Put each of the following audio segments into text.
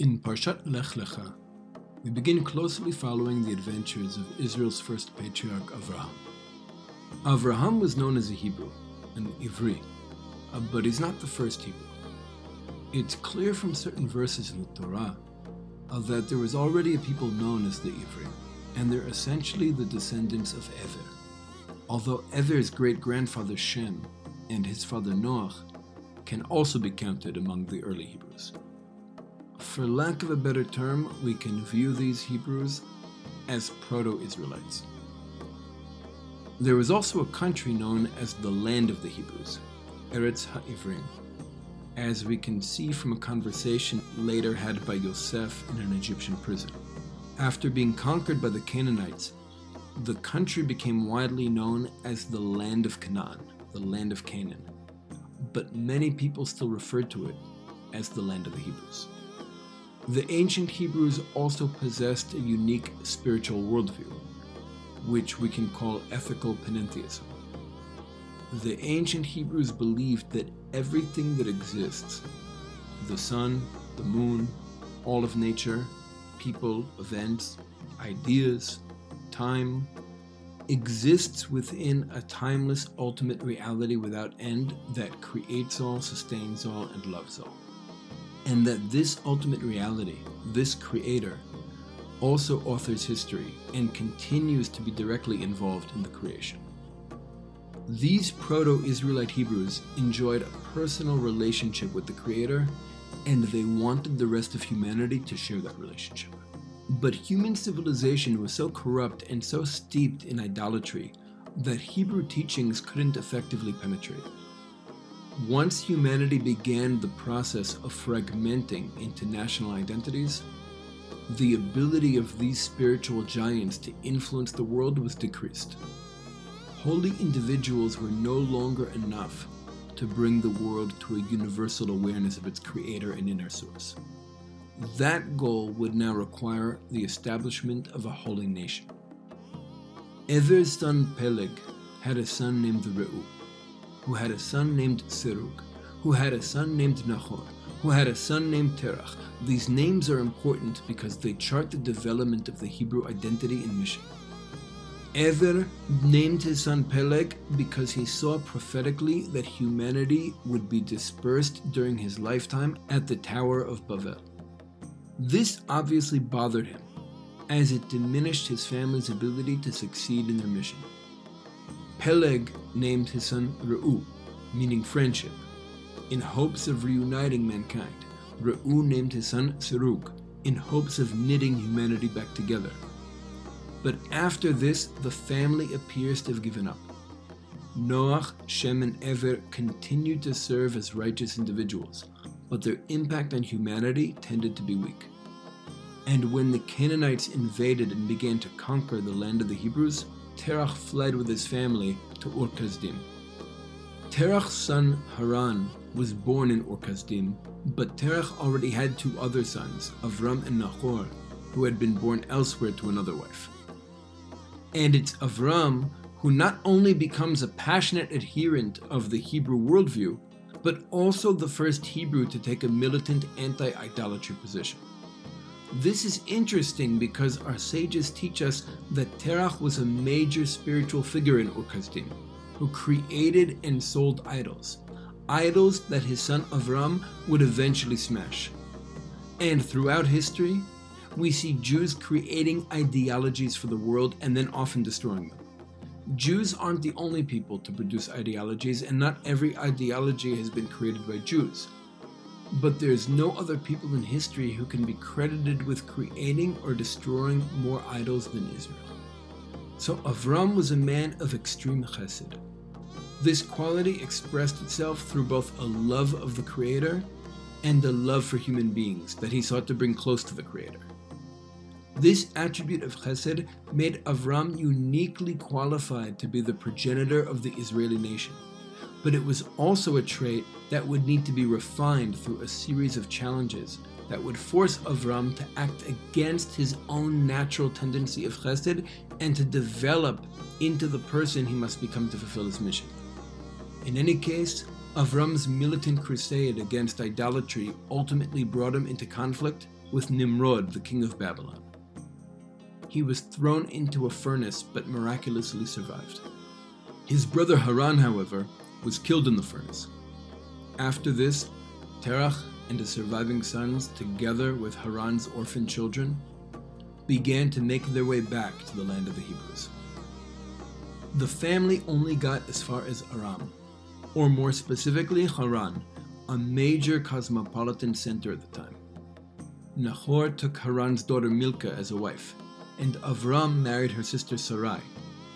In Parshat Lech Lecha, we begin closely following the adventures of Israel's first patriarch Avraham. Avraham was known as a Hebrew, an Ivri, uh, but he's not the first Hebrew. It's clear from certain verses in the Torah uh, that there was already a people known as the Ivri, and they're essentially the descendants of Ever. Although Ever's great grandfather Shem and his father Noach can also be counted among the early Hebrews. For lack of a better term, we can view these Hebrews as Proto Israelites. There was also a country known as the Land of the Hebrews, Eretz HaIvrim, as we can see from a conversation later had by Yosef in an Egyptian prison. After being conquered by the Canaanites, the country became widely known as the Land of Canaan, the Land of Canaan, but many people still referred to it as the Land of the Hebrews. The ancient Hebrews also possessed a unique spiritual worldview, which we can call ethical panentheism. The ancient Hebrews believed that everything that exists the sun, the moon, all of nature, people, events, ideas, time exists within a timeless ultimate reality without end that creates all, sustains all, and loves all and that this ultimate reality, this creator, also authors history and continues to be directly involved in the creation. These proto Israelite Hebrews enjoyed a personal relationship with the Creator, and they wanted the rest of humanity to share that relationship. But human civilization was so corrupt and so steeped in idolatry that Hebrew teachings couldn't effectively penetrate. Once humanity began the process of fragmenting into national identities, the ability of these spiritual giants to influence the world was decreased. Holy individuals were no longer enough to bring the world to a universal awareness of its creator and inner source. That goal would now require the establishment of a holy nation. Ever's son Peleg had a son named Reu who had a son named Serug, who had a son named Nahor, who had a son named Terach. These names are important because they chart the development of the Hebrew identity and mission. Ever named his son Peleg because he saw prophetically that humanity would be dispersed during his lifetime at the Tower of Babel. This obviously bothered him, as it diminished his family's ability to succeed in their mission. Peleg named his son Reu, meaning friendship, in hopes of reuniting mankind. Reu named his son Serug, in hopes of knitting humanity back together. But after this, the family appears to have given up. Noach, Shem, and Ever continued to serve as righteous individuals, but their impact on humanity tended to be weak. And when the Canaanites invaded and began to conquer the land of the Hebrews, Terach fled with his family to Ur Kasdim. Terach's son Haran was born in Ur Kasdim, but Terach already had two other sons, Avram and Nahor, who had been born elsewhere to another wife. And it's Avram who not only becomes a passionate adherent of the Hebrew worldview, but also the first Hebrew to take a militant anti idolatry position. This is interesting because our sages teach us that Terach was a major spiritual figure in Ur Kasdim, who created and sold idols, idols that his son Avram would eventually smash. And throughout history, we see Jews creating ideologies for the world and then often destroying them. Jews aren't the only people to produce ideologies, and not every ideology has been created by Jews. But there's no other people in history who can be credited with creating or destroying more idols than Israel. So Avram was a man of extreme chesed. This quality expressed itself through both a love of the Creator and a love for human beings that he sought to bring close to the Creator. This attribute of chesed made Avram uniquely qualified to be the progenitor of the Israeli nation but it was also a trait that would need to be refined through a series of challenges that would force Avram to act against his own natural tendency of chesed and to develop into the person he must become to fulfill his mission. In any case, Avram's militant crusade against idolatry ultimately brought him into conflict with Nimrod, the king of Babylon. He was thrown into a furnace but miraculously survived. His brother Haran, however, was killed in the furnace. After this, Terach and his surviving sons, together with Haran's orphan children, began to make their way back to the land of the Hebrews. The family only got as far as Aram, or more specifically Haran, a major cosmopolitan center at the time. Nahor took Haran's daughter Milcah as a wife, and Avram married her sister Sarai,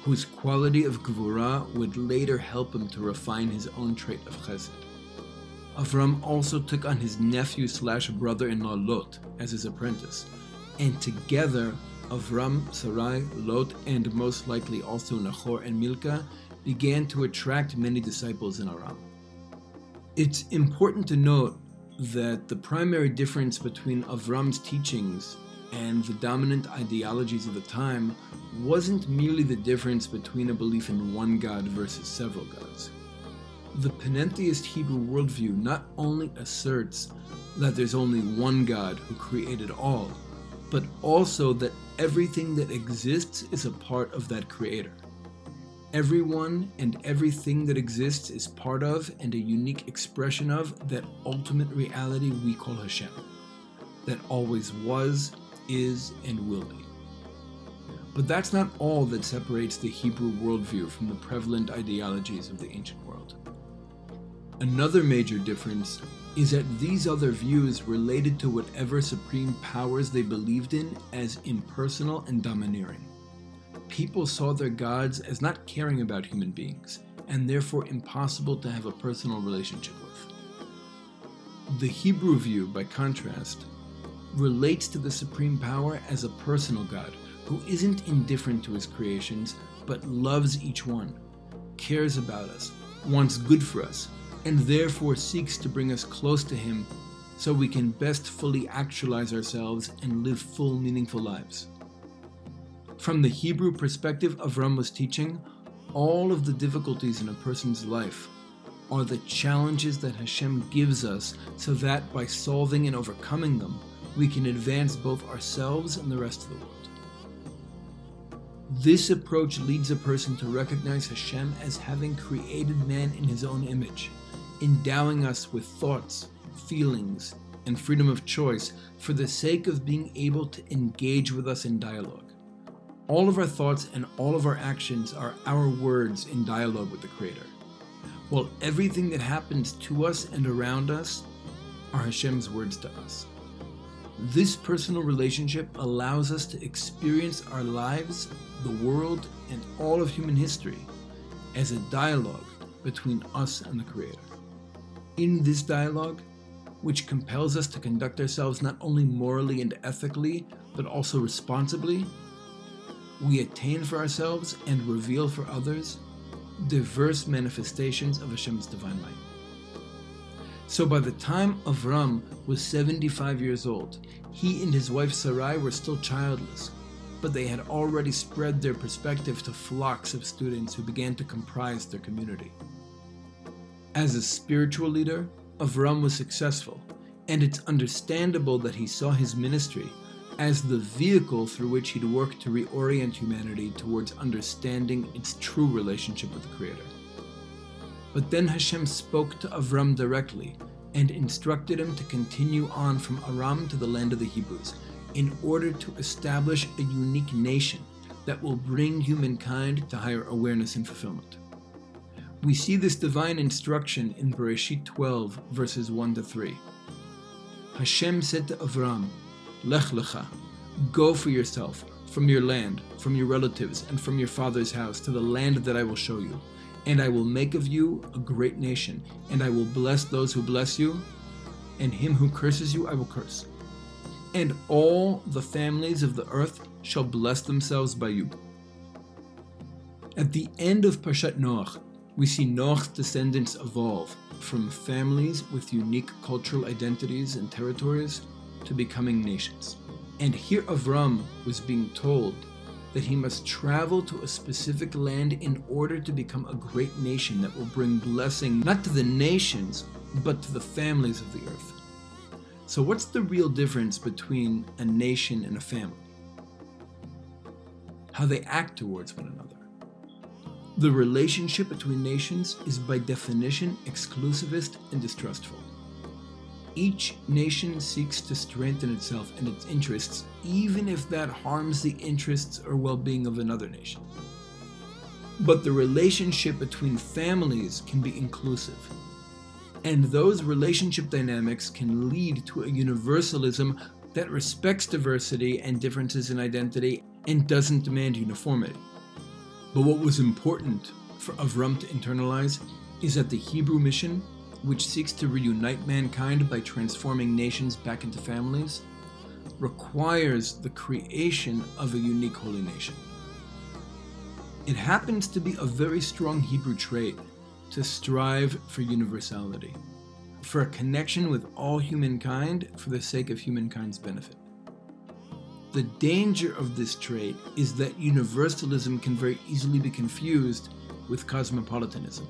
whose quality of gvura would later help him to refine his own trait of chesed. Avram also took on his nephew slash brother-in-law Lot as his apprentice, and together Avram, Sarai, Lot, and most likely also Nahor and Milcah began to attract many disciples in Aram. It's important to note that the primary difference between Avram's teachings and the dominant ideologies of the time wasn't merely the difference between a belief in one God versus several gods. The panentheist Hebrew worldview not only asserts that there's only one God who created all, but also that everything that exists is a part of that creator. Everyone and everything that exists is part of and a unique expression of that ultimate reality we call Hashem, that always was, is, and will be. But that's not all that separates the Hebrew worldview from the prevalent ideologies of the ancient world. Another major difference is that these other views related to whatever supreme powers they believed in as impersonal and domineering people saw their gods as not caring about human beings, and therefore impossible to have a personal relationship with. The Hebrew view, by contrast, relates to the supreme power as a personal God who isn't indifferent to his creations, but loves each one, cares about us, wants good for us, and therefore seeks to bring us close to him so we can best fully actualize ourselves and live full, meaningful lives. From the Hebrew perspective of was teaching, all of the difficulties in a person's life are the challenges that Hashem gives us so that by solving and overcoming them, we can advance both ourselves and the rest of the world. This approach leads a person to recognize Hashem as having created man in his own image, endowing us with thoughts, feelings, and freedom of choice for the sake of being able to engage with us in dialogue. All of our thoughts and all of our actions are our words in dialogue with the Creator, while everything that happens to us and around us are Hashem's words to us. This personal relationship allows us to experience our lives, the world, and all of human history as a dialogue between us and the Creator. In this dialogue, which compels us to conduct ourselves not only morally and ethically, but also responsibly, we attain for ourselves and reveal for others diverse manifestations of Hashem's divine light. So by the time Avram was 75 years old, he and his wife Sarai were still childless, but they had already spread their perspective to flocks of students who began to comprise their community. As a spiritual leader, Avram was successful, and it's understandable that he saw his ministry as the vehicle through which he'd work to reorient humanity towards understanding its true relationship with the Creator. But then Hashem spoke to Avram directly and instructed him to continue on from Aram to the land of the Hebrews in order to establish a unique nation that will bring humankind to higher awareness and fulfillment. We see this divine instruction in Bereshit 12, verses 1 to 3. Hashem said to Avram, Lech lecha, go for yourself from your land, from your relatives, and from your father's house to the land that I will show you. And I will make of you a great nation, and I will bless those who bless you, and him who curses you I will curse. And all the families of the earth shall bless themselves by you. At the end of Parshat Noach, we see Noach's descendants evolve from families with unique cultural identities and territories to becoming nations. And here Avram was being told that he must travel to a specific land in order to become a great nation that will bring blessing not to the nations, but to the families of the earth. So, what's the real difference between a nation and a family? How they act towards one another. The relationship between nations is by definition exclusivist and distrustful. Each nation seeks to strengthen itself and its interests, even if that harms the interests or well being of another nation. But the relationship between families can be inclusive. And those relationship dynamics can lead to a universalism that respects diversity and differences in identity and doesn't demand uniformity. But what was important for Avram to internalize is that the Hebrew mission, which seeks to reunite mankind by transforming nations back into families, requires the creation of a unique holy nation. It happens to be a very strong Hebrew trait to strive for universality, for a connection with all humankind for the sake of humankind's benefit. The danger of this trait is that universalism can very easily be confused with cosmopolitanism.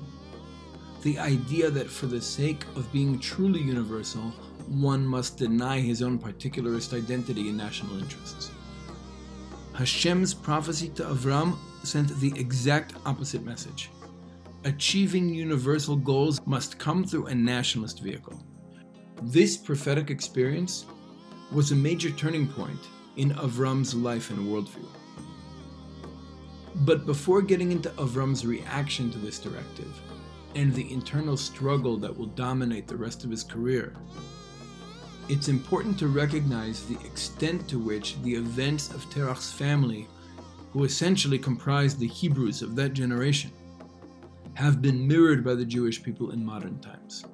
The idea that for the sake of being truly universal, one must deny his own particularist identity and national interests. Hashem's prophecy to Avram sent the exact opposite message. Achieving universal goals must come through a nationalist vehicle. This prophetic experience was a major turning point in Avram's life and worldview. But before getting into Avram's reaction to this directive and the internal struggle that will dominate the rest of his career, it's important to recognize the extent to which the events of Terach's family, who essentially comprised the Hebrews of that generation, have been mirrored by the Jewish people in modern times.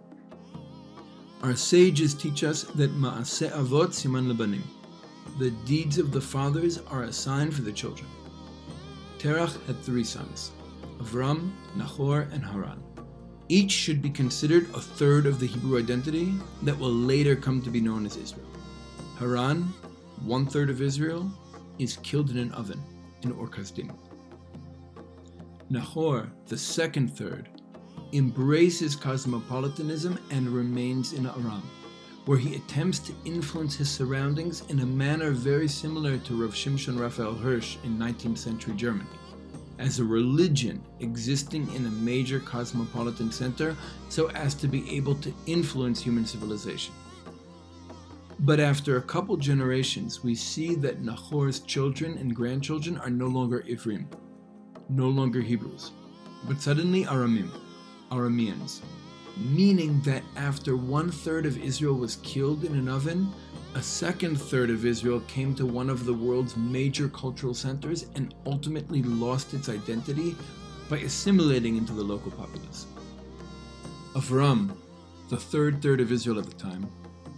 Our sages teach us that Ma'aseh Avot Siman Lebanim the deeds of the fathers are a sign for the children. Terach had three sons Avram, Nahor, and Haran. Each should be considered a third of the Hebrew identity that will later come to be known as Israel. Haran, one third of Israel, is killed in an oven in Ur Kasdim. Nahor, the second third, embraces cosmopolitanism and remains in Aram where he attempts to influence his surroundings in a manner very similar to Rav Shimshon Raphael Hirsch in 19th century Germany, as a religion existing in a major cosmopolitan center so as to be able to influence human civilization. But after a couple generations, we see that Nahor's children and grandchildren are no longer Ivrim, no longer Hebrews, but suddenly Aramim, Arameans, meaning that after one third of Israel was killed in an oven, a second third of Israel came to one of the world's major cultural centers and ultimately lost its identity by assimilating into the local populace. Avram, the third third of Israel at the time,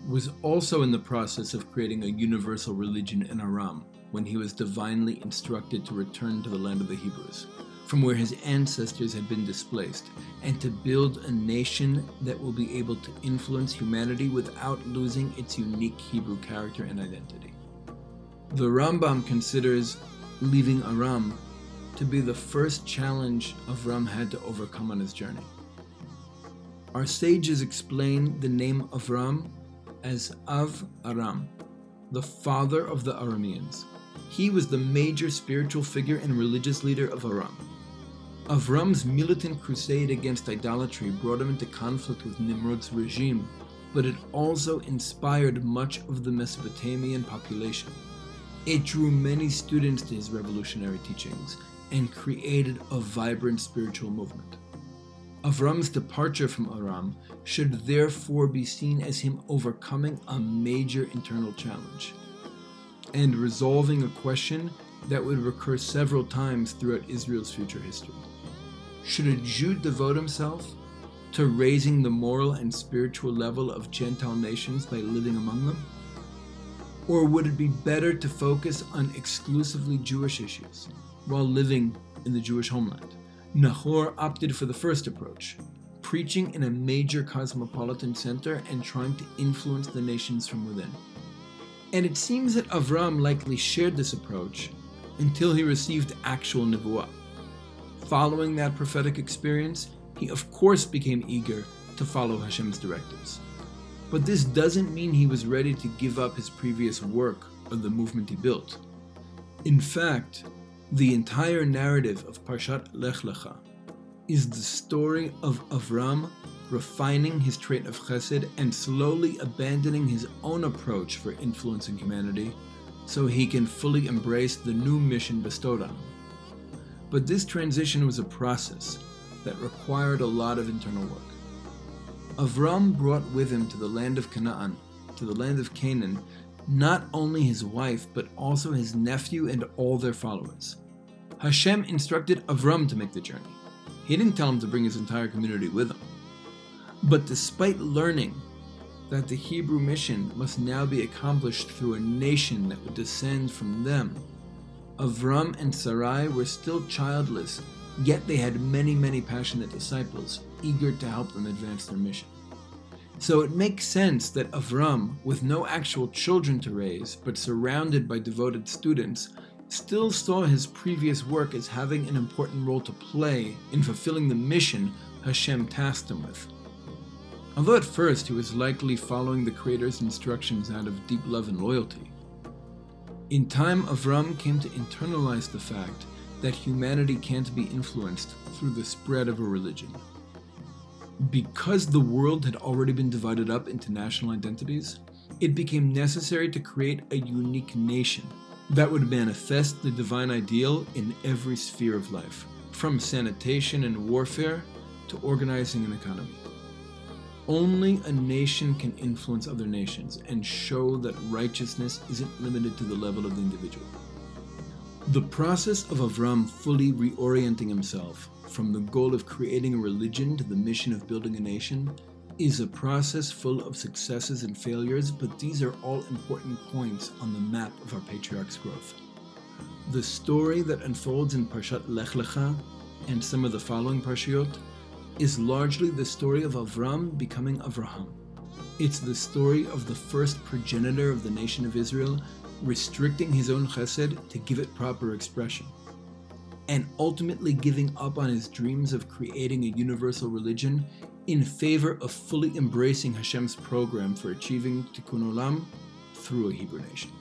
was also in the process of creating a universal religion in Aram when he was divinely instructed to return to the land of the Hebrews from where his ancestors had been displaced, and to build a nation that will be able to influence humanity without losing its unique Hebrew character and identity. The Rambam considers leaving Aram to be the first challenge Avram had to overcome on his journey. Our sages explain the name Avram as Av Aram, the father of the Arameans. He was the major spiritual figure and religious leader of Aram. Avram's militant crusade against idolatry brought him into conflict with Nimrod's regime, but it also inspired much of the Mesopotamian population. It drew many students to his revolutionary teachings and created a vibrant spiritual movement. Avram's departure from Aram should therefore be seen as him overcoming a major internal challenge and resolving a question that would recur several times throughout Israel's future history. Should a Jew devote himself to raising the moral and spiritual level of Gentile nations by living among them? Or would it be better to focus on exclusively Jewish issues while living in the Jewish homeland? Nahor opted for the first approach, preaching in a major cosmopolitan center and trying to influence the nations from within. And it seems that Avram likely shared this approach until he received actual Nebuah. Following that prophetic experience, he of course became eager to follow Hashem's directives. But this doesn't mean he was ready to give up his previous work or the movement he built. In fact, the entire narrative of Parshat Lech Lecha is the story of Avram refining his trait of chesed and slowly abandoning his own approach for influencing humanity so he can fully embrace the new mission bestowed on him. But this transition was a process that required a lot of internal work. Avram brought with him to the land of Canaan, to the land of Canaan, not only his wife, but also his nephew and all their followers. Hashem instructed Avram to make the journey. He didn't tell him to bring his entire community with him. But despite learning that the Hebrew mission must now be accomplished through a nation that would descend from them, Avram and Sarai were still childless, yet they had many, many passionate disciples, eager to help them advance their mission. So it makes sense that Avram, with no actual children to raise, but surrounded by devoted students, still saw his previous work as having an important role to play in fulfilling the mission Hashem tasked him with. Although at first he was likely following the Creator's instructions out of deep love and loyalty, in time Avram came to internalize the fact that humanity can't be influenced through the spread of a religion. Because the world had already been divided up into national identities, it became necessary to create a unique nation that would manifest the divine ideal in every sphere of life, from sanitation and warfare to organizing an economy. Only a nation can influence other nations and show that righteousness isn't limited to the level of the individual. The process of Avram fully reorienting himself from the goal of creating a religion to the mission of building a nation is a process full of successes and failures, but these are all important points on the map of our patriarch's growth. The story that unfolds in Parshat Lech Lecha and some of the following Parshiot is largely the story of Avram becoming Avraham. It's the story of the first progenitor of the nation of Israel restricting his own chesed to give it proper expression, and ultimately giving up on his dreams of creating a universal religion in favor of fully embracing Hashem's program for achieving Tikkun Olam through a Hebrew nation.